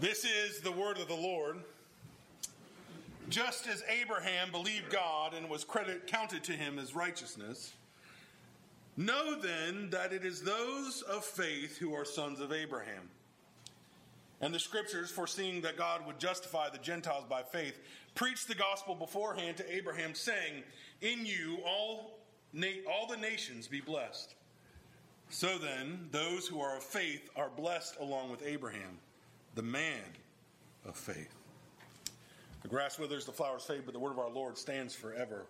This is the word of the Lord. Just as Abraham believed God and was credit counted to him as righteousness, know then that it is those of faith who are sons of Abraham. And the scriptures, foreseeing that God would justify the Gentiles by faith, preached the gospel beforehand to Abraham, saying, In you all, all the nations be blessed. So then, those who are of faith are blessed along with Abraham the man of faith. The grass withers, the flowers fade, but the word of our Lord stands forever.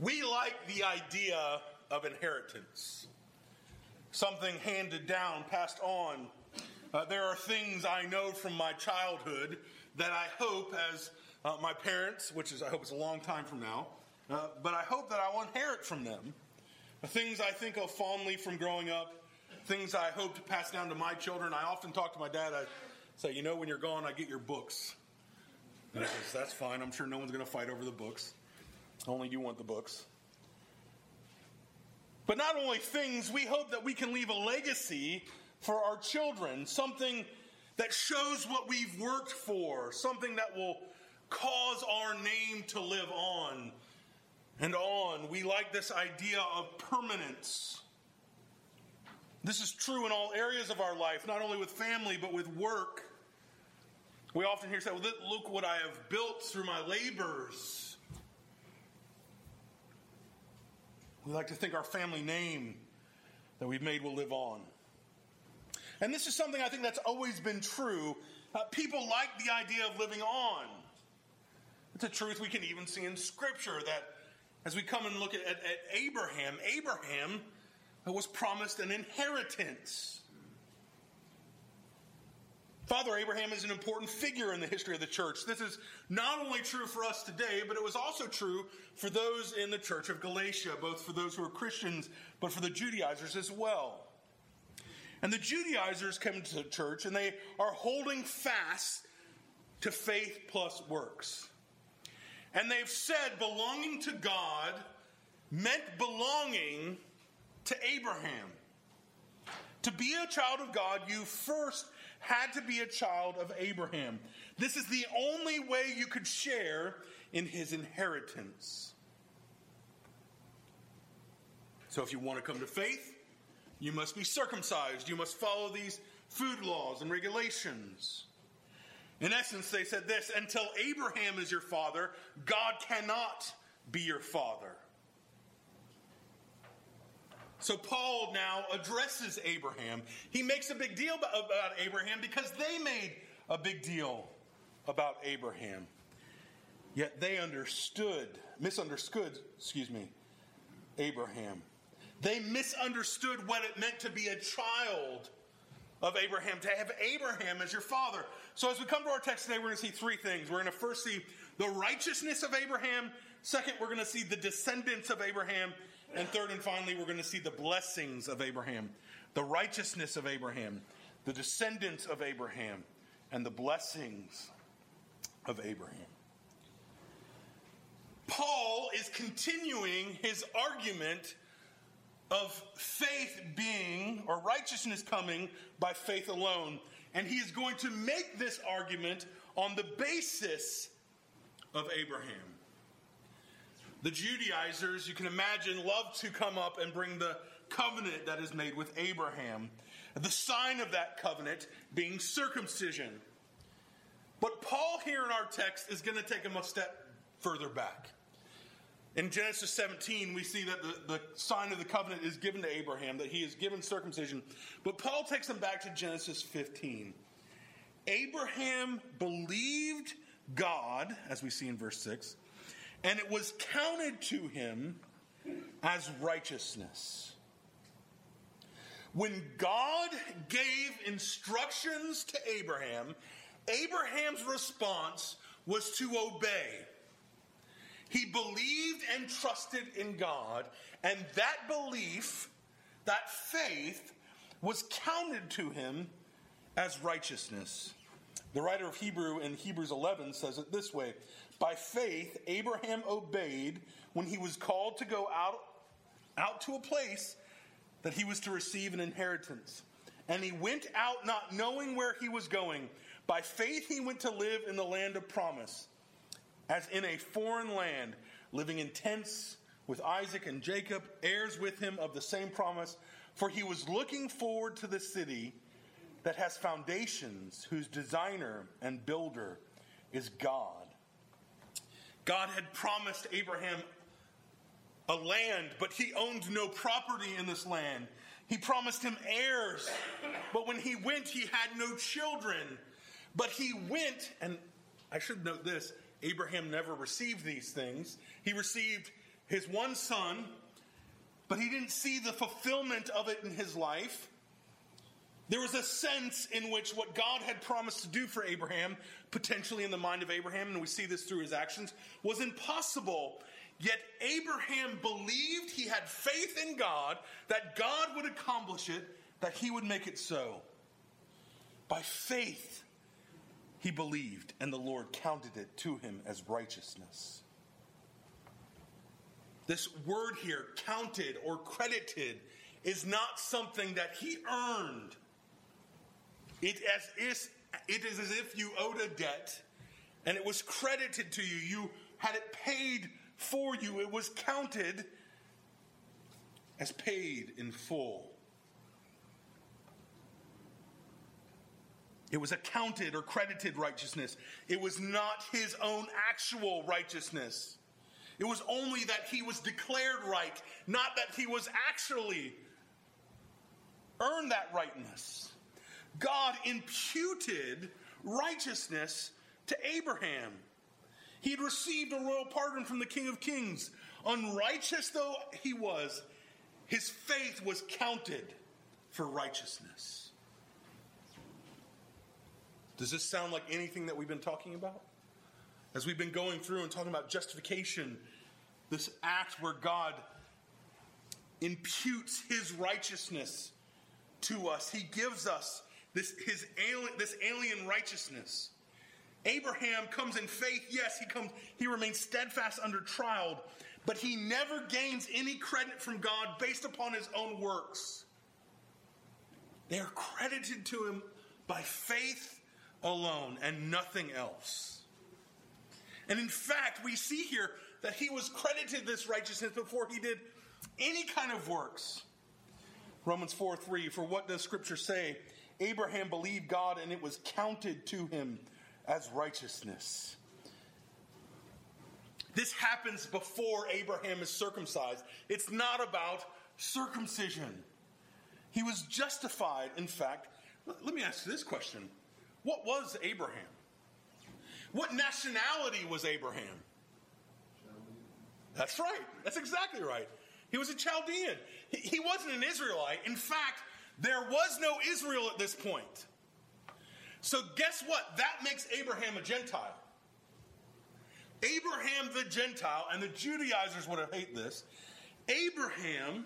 We like the idea of inheritance, something handed down, passed on. Uh, there are things I know from my childhood that I hope, as uh, my parents, which is I hope it's a long time from now, uh, but I hope that I will inherit from them. The things I think of fondly from growing up, things I hope to pass down to my children. I often talk to my dad. I say, you know, when you're gone, I get your books. And he says, that's fine. I'm sure no one's going to fight over the books. Only you want the books. But not only things, we hope that we can leave a legacy for our children, something that shows what we've worked for, something that will cause our name to live on and on. We like this idea of permanence. This is true in all areas of our life, not only with family, but with work. We often hear say, well, look what I have built through my labors. We like to think our family name that we've made will live on. And this is something I think that's always been true. Uh, people like the idea of living on. It's a truth we can even see in Scripture that as we come and look at, at, at Abraham, Abraham was promised an inheritance. Father Abraham is an important figure in the history of the church. This is not only true for us today, but it was also true for those in the church of Galatia, both for those who are Christians, but for the Judaizers as well. And the Judaizers come to the church and they are holding fast to faith plus works. And they've said belonging to God meant belonging to Abraham. To be a child of God, you first had to be a child of Abraham. This is the only way you could share in his inheritance. So, if you want to come to faith, you must be circumcised. You must follow these food laws and regulations. In essence, they said this until Abraham is your father, God cannot be your father. So Paul now addresses Abraham. He makes a big deal about Abraham because they made a big deal about Abraham. Yet they understood, misunderstood, excuse me, Abraham. They misunderstood what it meant to be a child of Abraham, to have Abraham as your father. So as we come to our text today, we're going to see three things. We're going to first see the righteousness of Abraham. Second, we're going to see the descendants of Abraham. And third and finally, we're going to see the blessings of Abraham, the righteousness of Abraham, the descendants of Abraham, and the blessings of Abraham. Paul is continuing his argument of faith being or righteousness coming by faith alone. And he is going to make this argument on the basis of Abraham. The Judaizers, you can imagine, love to come up and bring the covenant that is made with Abraham. The sign of that covenant being circumcision. But Paul, here in our text, is going to take him a step further back. In Genesis 17, we see that the, the sign of the covenant is given to Abraham, that he is given circumcision. But Paul takes them back to Genesis 15. Abraham believed God, as we see in verse 6, and it was counted to him as righteousness. When God gave instructions to Abraham, Abraham's response was to obey. He believed and trusted in God, and that belief, that faith, was counted to him as righteousness. The writer of Hebrew in Hebrews 11 says it this way By faith, Abraham obeyed when he was called to go out, out to a place that he was to receive an inheritance. And he went out not knowing where he was going. By faith, he went to live in the land of promise, as in a foreign land, living in tents with Isaac and Jacob, heirs with him of the same promise. For he was looking forward to the city that has foundations, whose designer and builder is God. God had promised Abraham a land, but he owned no property in this land. He promised him heirs, but when he went, he had no children. But he went, and I should note this Abraham never received these things. He received his one son, but he didn't see the fulfillment of it in his life. There was a sense in which what God had promised to do for Abraham, potentially in the mind of Abraham, and we see this through his actions, was impossible. Yet Abraham believed he had faith in God that God would accomplish it, that he would make it so. By faith, he believed, and the Lord counted it to him as righteousness. This word here, counted or credited, is not something that he earned. It, as is, it is as if you owed a debt and it was credited to you. You had it paid for you, it was counted as paid in full. It was accounted or credited righteousness. It was not his own actual righteousness. It was only that he was declared right, not that he was actually earned that rightness. God imputed righteousness to Abraham. He had received a royal pardon from the King of Kings. Unrighteous though he was, his faith was counted for righteousness. Does this sound like anything that we've been talking about? As we've been going through and talking about justification, this act where God imputes his righteousness to us, he gives us this, his alien, this alien righteousness. Abraham comes in faith. Yes, he comes, he remains steadfast under trial, but he never gains any credit from God based upon his own works. They are credited to him by faith alone and nothing else. And in fact, we see here that he was credited this righteousness before he did any kind of works. Romans 4 3, for what does Scripture say? Abraham believed God and it was counted to him as righteousness. This happens before Abraham is circumcised. It's not about circumcision. He was justified, in fact. Let me ask you this question What was Abraham? What nationality was Abraham? That's right. That's exactly right. He was a Chaldean. He wasn't an Israelite. In fact, there was no Israel at this point. So, guess what? That makes Abraham a Gentile. Abraham the Gentile, and the Judaizers would have hate this. Abraham,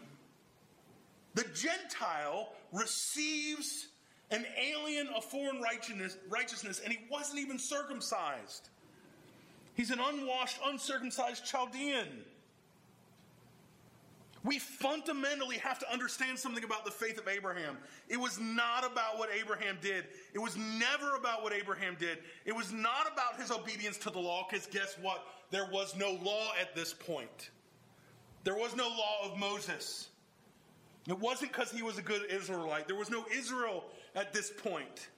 the Gentile, receives an alien of foreign righteousness, righteousness, and he wasn't even circumcised. He's an unwashed, uncircumcised Chaldean. We fundamentally have to understand something about the faith of Abraham. It was not about what Abraham did. It was never about what Abraham did. It was not about his obedience to the law, because guess what? There was no law at this point. There was no law of Moses. It wasn't because he was a good Israelite. There was no Israel at this point.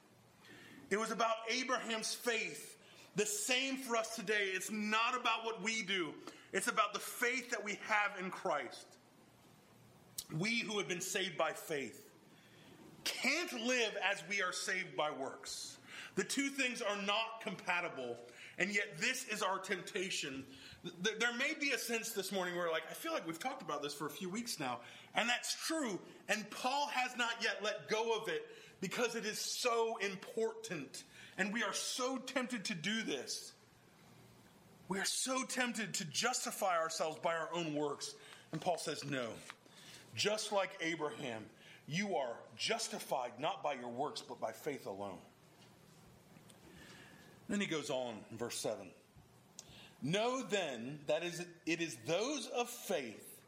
It was about Abraham's faith. The same for us today. It's not about what we do, it's about the faith that we have in Christ we who have been saved by faith can't live as we are saved by works. The two things are not compatible, and yet this is our temptation. There may be a sense this morning where, like, I feel like we've talked about this for a few weeks now, and that's true, and Paul has not yet let go of it because it is so important, and we are so tempted to do this. We are so tempted to justify ourselves by our own works, and Paul says, no. Just like Abraham, you are justified not by your works, but by faith alone. Then he goes on verse 7. Know then that is, it is those of faith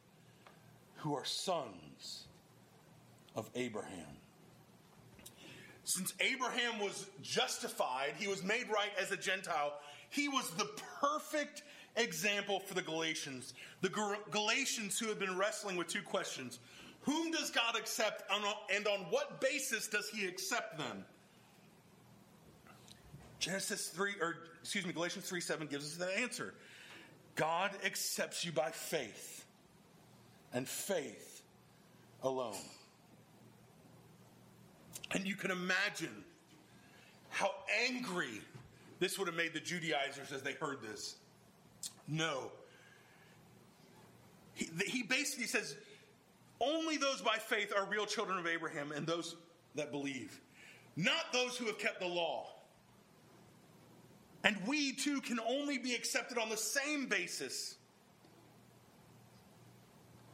who are sons of Abraham. Since Abraham was justified, he was made right as a Gentile, he was the perfect example for the Galatians. The Galatians who had been wrestling with two questions Whom does God accept, and on what basis does he accept them? Genesis 3, or excuse me, Galatians 3 7 gives us the answer. God accepts you by faith, and faith alone. And you can imagine how angry this would have made the Judaizers as they heard this. No. He, he basically says only those by faith are real children of Abraham and those that believe, not those who have kept the law. And we too can only be accepted on the same basis.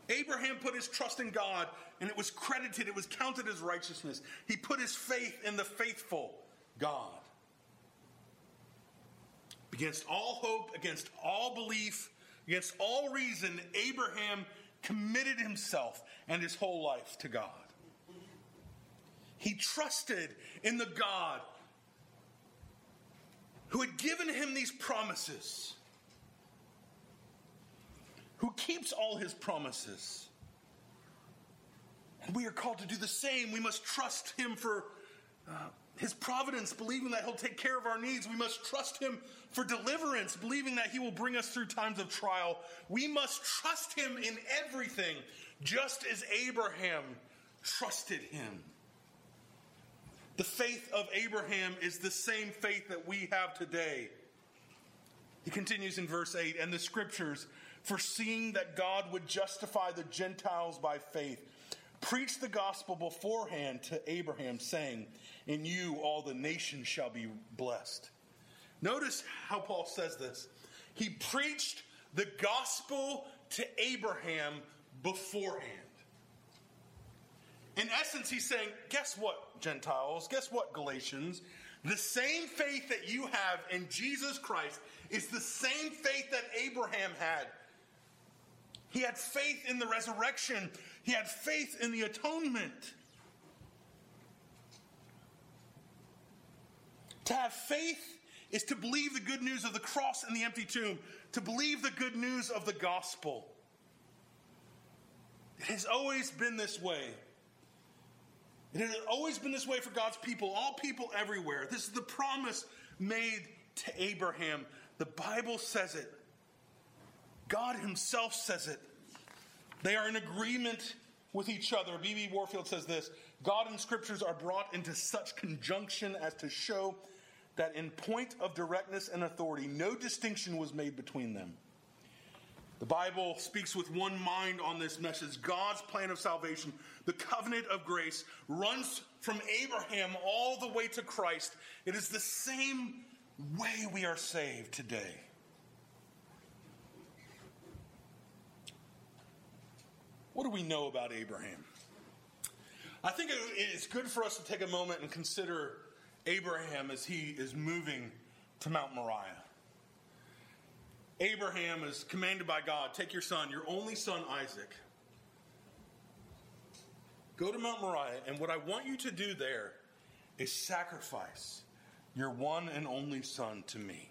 Abraham put his trust in God and it was credited, it was counted as righteousness. He put his faith in the faithful God. Against all hope, against all belief, against all reason, Abraham committed himself and his whole life to God. He trusted in the God who had given him these promises, who keeps all his promises. And we are called to do the same. We must trust him for uh, his providence, believing that he'll take care of our needs. We must trust him for deliverance, believing that he will bring us through times of trial. We must trust him in everything, just as Abraham trusted him. The faith of Abraham is the same faith that we have today. He continues in verse 8, and the scriptures, foreseeing that God would justify the Gentiles by faith, preached the gospel beforehand to Abraham, saying, In you all the nations shall be blessed. Notice how Paul says this. He preached the gospel to Abraham beforehand. In essence, he's saying, guess what, Gentiles? Guess what, Galatians? The same faith that you have in Jesus Christ is the same faith that Abraham had. He had faith in the resurrection, he had faith in the atonement. To have faith is to believe the good news of the cross and the empty tomb, to believe the good news of the gospel. It has always been this way. It has always been this way for God's people, all people everywhere. This is the promise made to Abraham. The Bible says it, God Himself says it. They are in agreement with each other. B.B. Warfield says this God and scriptures are brought into such conjunction as to show that in point of directness and authority, no distinction was made between them. The Bible speaks with one mind on this message. God's plan of salvation, the covenant of grace, runs from Abraham all the way to Christ. It is the same way we are saved today. What do we know about Abraham? I think it's good for us to take a moment and consider Abraham as he is moving to Mount Moriah. Abraham is commanded by God take your son, your only son Isaac. Go to Mount Moriah, and what I want you to do there is sacrifice your one and only son to me.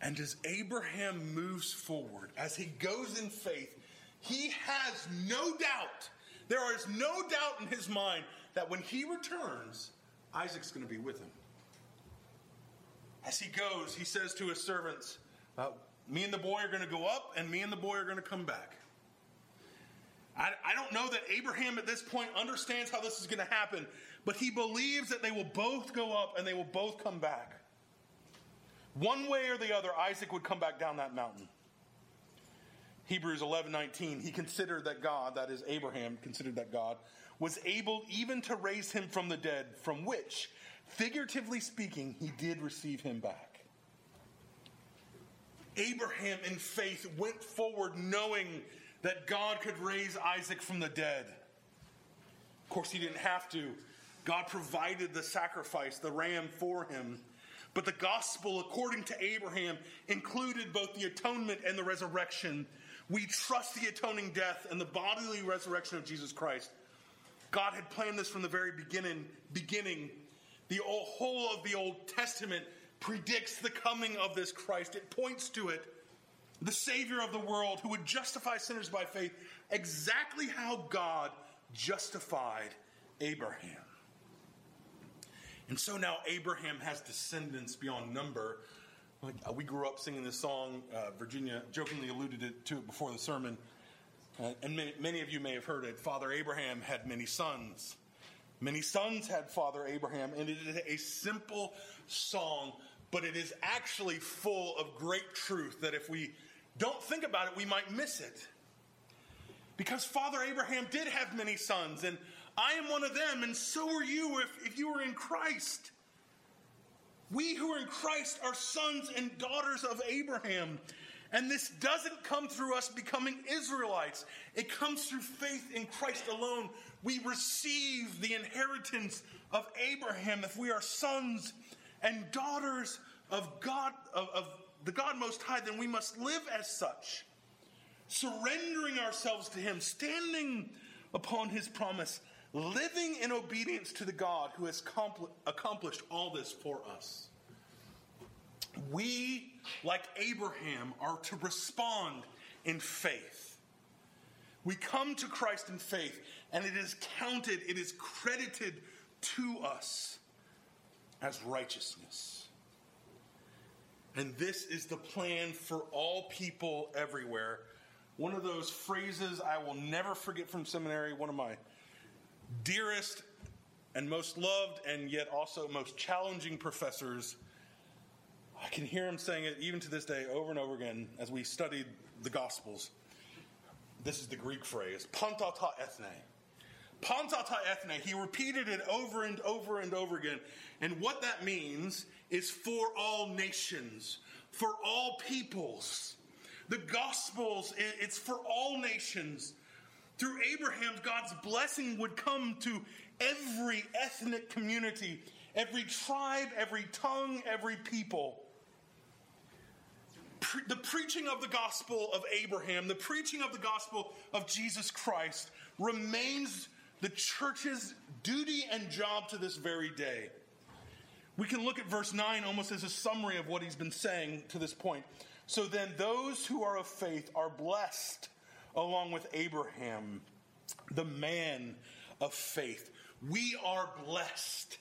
And as Abraham moves forward, as he goes in faith, he has no doubt, there is no doubt in his mind that when he returns, Isaac's going to be with him. As he goes, he says to his servants, uh, Me and the boy are going to go up, and me and the boy are going to come back. I, I don't know that Abraham at this point understands how this is going to happen, but he believes that they will both go up and they will both come back. One way or the other, Isaac would come back down that mountain. Hebrews 11 19, he considered that God, that is Abraham, considered that God was able even to raise him from the dead, from which Figuratively speaking, he did receive him back. Abraham, in faith, went forward knowing that God could raise Isaac from the dead. Of course, he didn't have to. God provided the sacrifice, the ram, for him. But the gospel, according to Abraham, included both the atonement and the resurrection, We trust the atoning death and the bodily resurrection of Jesus Christ. God had planned this from the very beginning. Beginning, the whole of the Old Testament predicts the coming of this Christ. It points to it, the Savior of the world, who would justify sinners by faith, exactly how God justified Abraham. And so now Abraham has descendants beyond number. Uh, we grew up singing this song. Uh, Virginia jokingly alluded to it before the sermon. Uh, and many, many of you may have heard it. Father Abraham had many sons. Many sons had Father Abraham. And it is a simple song, but it is actually full of great truth that if we don't think about it, we might miss it. Because Father Abraham did have many sons, and I am one of them, and so are you if, if you are in Christ. We who are in Christ are sons and daughters of Abraham. And this doesn't come through us becoming Israelites. It comes through faith in Christ alone. We receive the inheritance of Abraham if we are sons and daughters of God, of, of the God Most High, then we must live as such, surrendering ourselves to Him, standing upon His promise, living in obedience to the God who has accomplished all this for us. We, like Abraham, are to respond in faith. We come to Christ in faith, and it is counted, it is credited to us as righteousness. And this is the plan for all people everywhere. One of those phrases I will never forget from seminary, one of my dearest and most loved and yet also most challenging professors. I can hear him saying it even to this day over and over again as we studied the Gospels. This is the Greek phrase, panta ta ethne. Panta ta ethne. He repeated it over and over and over again. And what that means is for all nations, for all peoples. The Gospels, it's for all nations. Through Abraham, God's blessing would come to every ethnic community, every tribe, every tongue, every people. Pre- the preaching of the gospel of Abraham, the preaching of the gospel of Jesus Christ remains the church's duty and job to this very day. We can look at verse 9 almost as a summary of what he's been saying to this point. So then, those who are of faith are blessed along with Abraham, the man of faith. We are blessed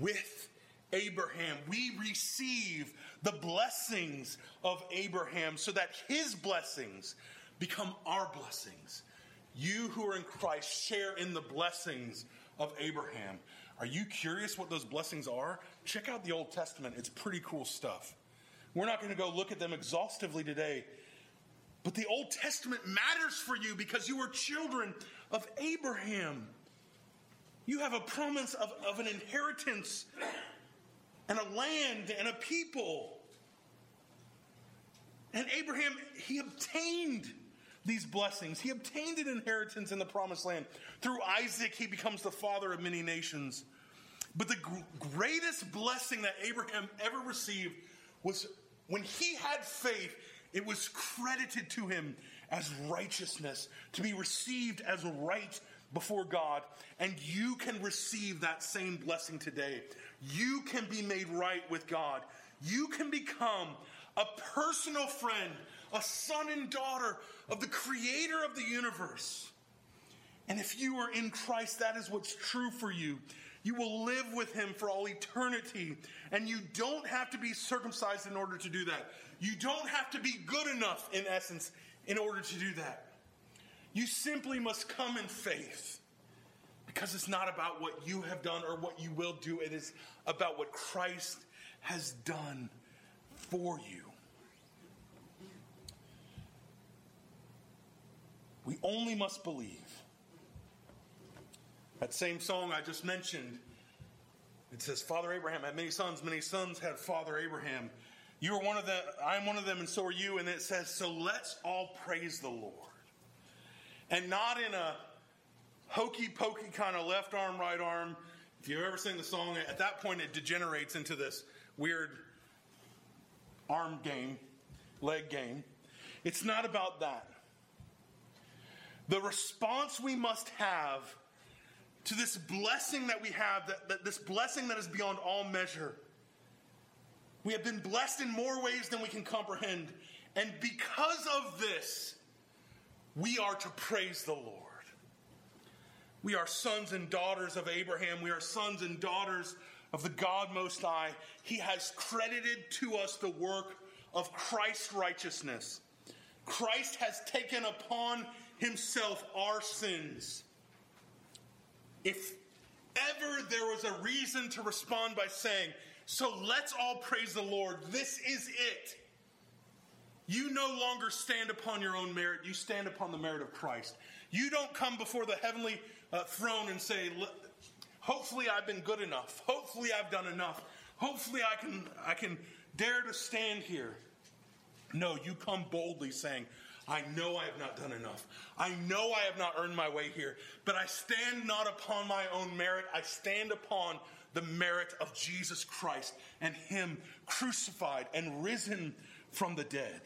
with Abraham. We receive the blessings of Abraham so that his blessings become our blessings. You who are in Christ share in the blessings of Abraham. Are you curious what those blessings are? Check out the Old Testament. It's pretty cool stuff. We're not going to go look at them exhaustively today, but the Old Testament matters for you because you are children of Abraham. You have a promise of, of an inheritance and a land and a people. And Abraham, he obtained these blessings. He obtained an inheritance in the promised land. Through Isaac, he becomes the father of many nations. But the greatest blessing that Abraham ever received was when he had faith it was credited to him as righteousness, to be received as right before God. And you can receive that same blessing today. You can be made right with God. You can become a personal friend, a son and daughter of the creator of the universe. And if you are in Christ, that is what's true for you. You will live with him for all eternity. And you don't have to be circumcised in order to do that. You don't have to be good enough, in essence, in order to do that. You simply must come in faith because it's not about what you have done or what you will do, it is about what Christ has done for you. We only must believe. That same song I just mentioned, it says, Father Abraham had many sons, many sons had Father Abraham. You are one of them, I'm one of them, and so are you. And it says, So let's all praise the Lord. And not in a hokey pokey kind of left arm, right arm. If you've ever seen the song, at that point it degenerates into this weird arm game, leg game. It's not about that. the response we must have to this blessing that we have, that, that this blessing that is beyond all measure. We have been blessed in more ways than we can comprehend. And because of this, we are to praise the Lord. We are sons and daughters of Abraham. We are sons and daughters of the God Most High. He has credited to us the work of Christ's righteousness. Christ has taken upon himself our sins. If ever there was a reason to respond by saying, So let's all praise the Lord, this is it. You no longer stand upon your own merit, you stand upon the merit of Christ. You don't come before the heavenly uh, throne and say, Hopefully I've been good enough. Hopefully I've done enough. Hopefully I can, I can dare to stand here. No, you come boldly saying, I know I have not done enough. I know I have not earned my way here, but I stand not upon my own merit. I stand upon the merit of Jesus Christ and Him crucified and risen from the dead.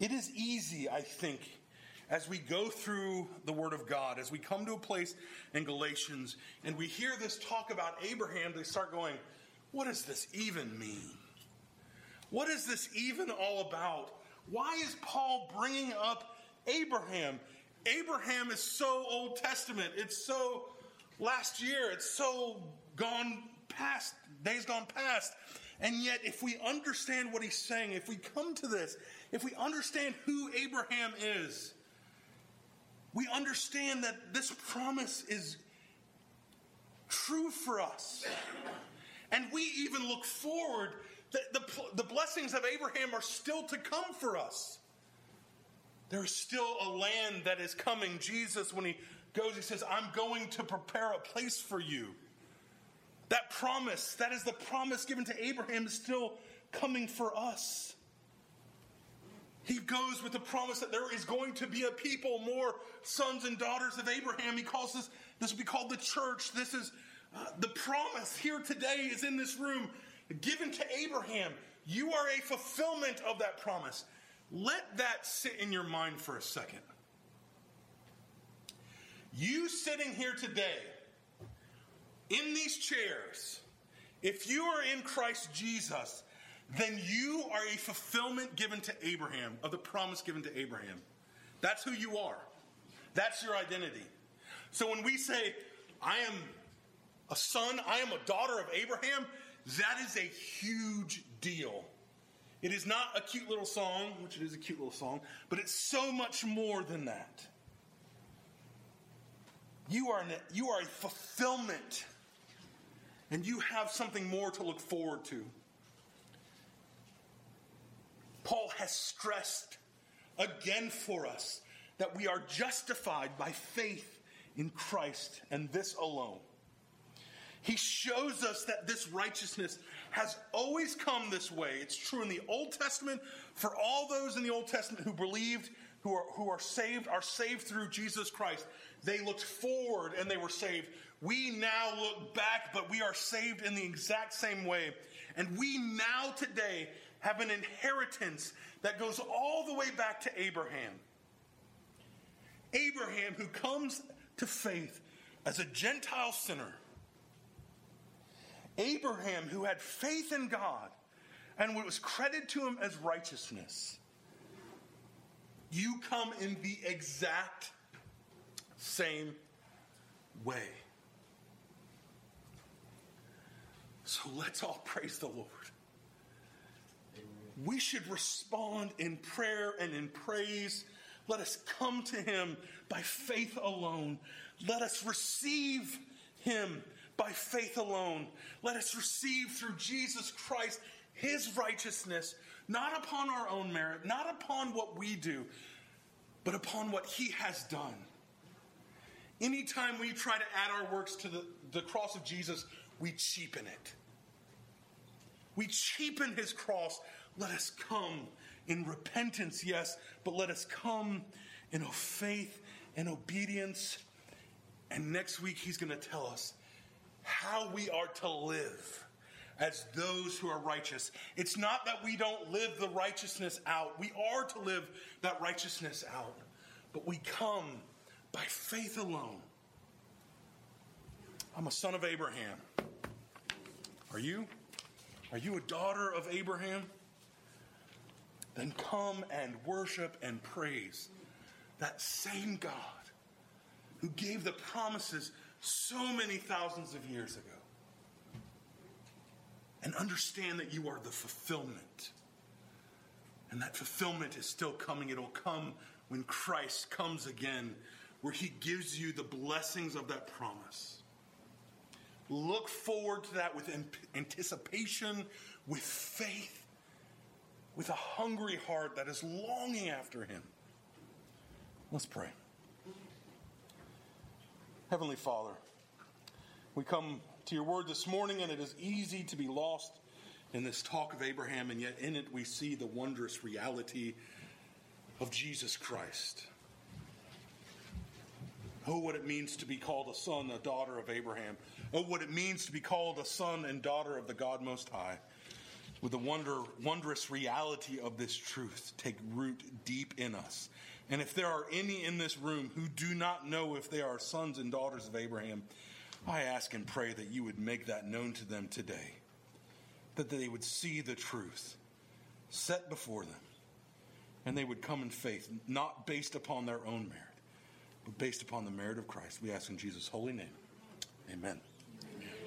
It is easy, I think, as we go through the Word of God, as we come to a place in Galatians and we hear this talk about Abraham, they start going, What does this even mean? What is this even all about? Why is Paul bringing up Abraham? Abraham is so Old Testament. It's so last year. It's so gone past, days gone past. And yet, if we understand what he's saying, if we come to this, if we understand who Abraham is, we understand that this promise is true for us. And we even look forward the, the, the blessings of Abraham are still to come for us. There is still a land that is coming. Jesus, when he goes, he says, I'm going to prepare a place for you. That promise, that is the promise given to Abraham, is still coming for us. He goes with the promise that there is going to be a people, more sons and daughters of Abraham. He calls this, this will be called the church. This is uh, the promise here today is in this room given to Abraham. You are a fulfillment of that promise. Let that sit in your mind for a second. You sitting here today in these chairs, if you are in Christ Jesus, then you are a fulfillment given to Abraham, of the promise given to Abraham. That's who you are. That's your identity. So when we say, I am a son, I am a daughter of Abraham, that is a huge deal. It is not a cute little song, which it is a cute little song, but it's so much more than that. You are, a, you are a fulfillment, and you have something more to look forward to. Paul has stressed again for us that we are justified by faith in Christ and this alone. He shows us that this righteousness has always come this way. It's true in the Old Testament for all those in the Old Testament who believed, who are, who are saved, are saved through Jesus Christ. They looked forward and they were saved. We now look back, but we are saved in the exact same way. And we now today have an inheritance that goes all the way back to Abraham. Abraham, who comes to faith as a Gentile sinner Abraham, who had faith in God and what was credited to him as righteousness, you come in the exact same way. So let's all praise the Lord. We should respond in prayer and in praise. Let us come to Him by faith alone. Let us receive Him by faith alone. Let us receive through Jesus Christ his righteousness, not upon our own merit, not upon what we do, but upon what he has done. Anytime we try to add our works to the, the cross of Jesus, we cheapen it. We cheapen his cross. Let us come in repentance, yes, but let us come in faith and obedience. And next week, he's going to tell us how we are to live, as those who are righteous. It's not that we don't live the righteousness out. We are to live that righteousness out. But we come by faith alone. I'm a son of Abraham. Are you? Are you a daughter of Abraham? Then come and worship and praise that same God who gave the promises so many thousands of years ago. And understand that you are the fulfillment. And that fulfillment is still coming. It'll come when Christ comes again, where he gives you the blessings of that promise. Look forward to that with anticipation, with faith, with a hungry heart that is longing after him. Let's pray. Heavenly Father, we come to your word this morning, and it is easy to be lost in this talk of Abraham, and yet in it we see the wondrous reality of Jesus Christ. Oh, what it means to be called a son, a daughter of Abraham. Oh, what it means to be called a son and daughter of the God Most High. With the wonder, wondrous reality of this truth take root deep in us. And if there are any in this room who do not know if they are sons and daughters of Abraham, I ask and pray that you would make that known to them today. That they would see the truth set before them. And they would come in faith, not based upon their own merit, but based upon the merit of Christ. We ask in Jesus' holy name. Amen.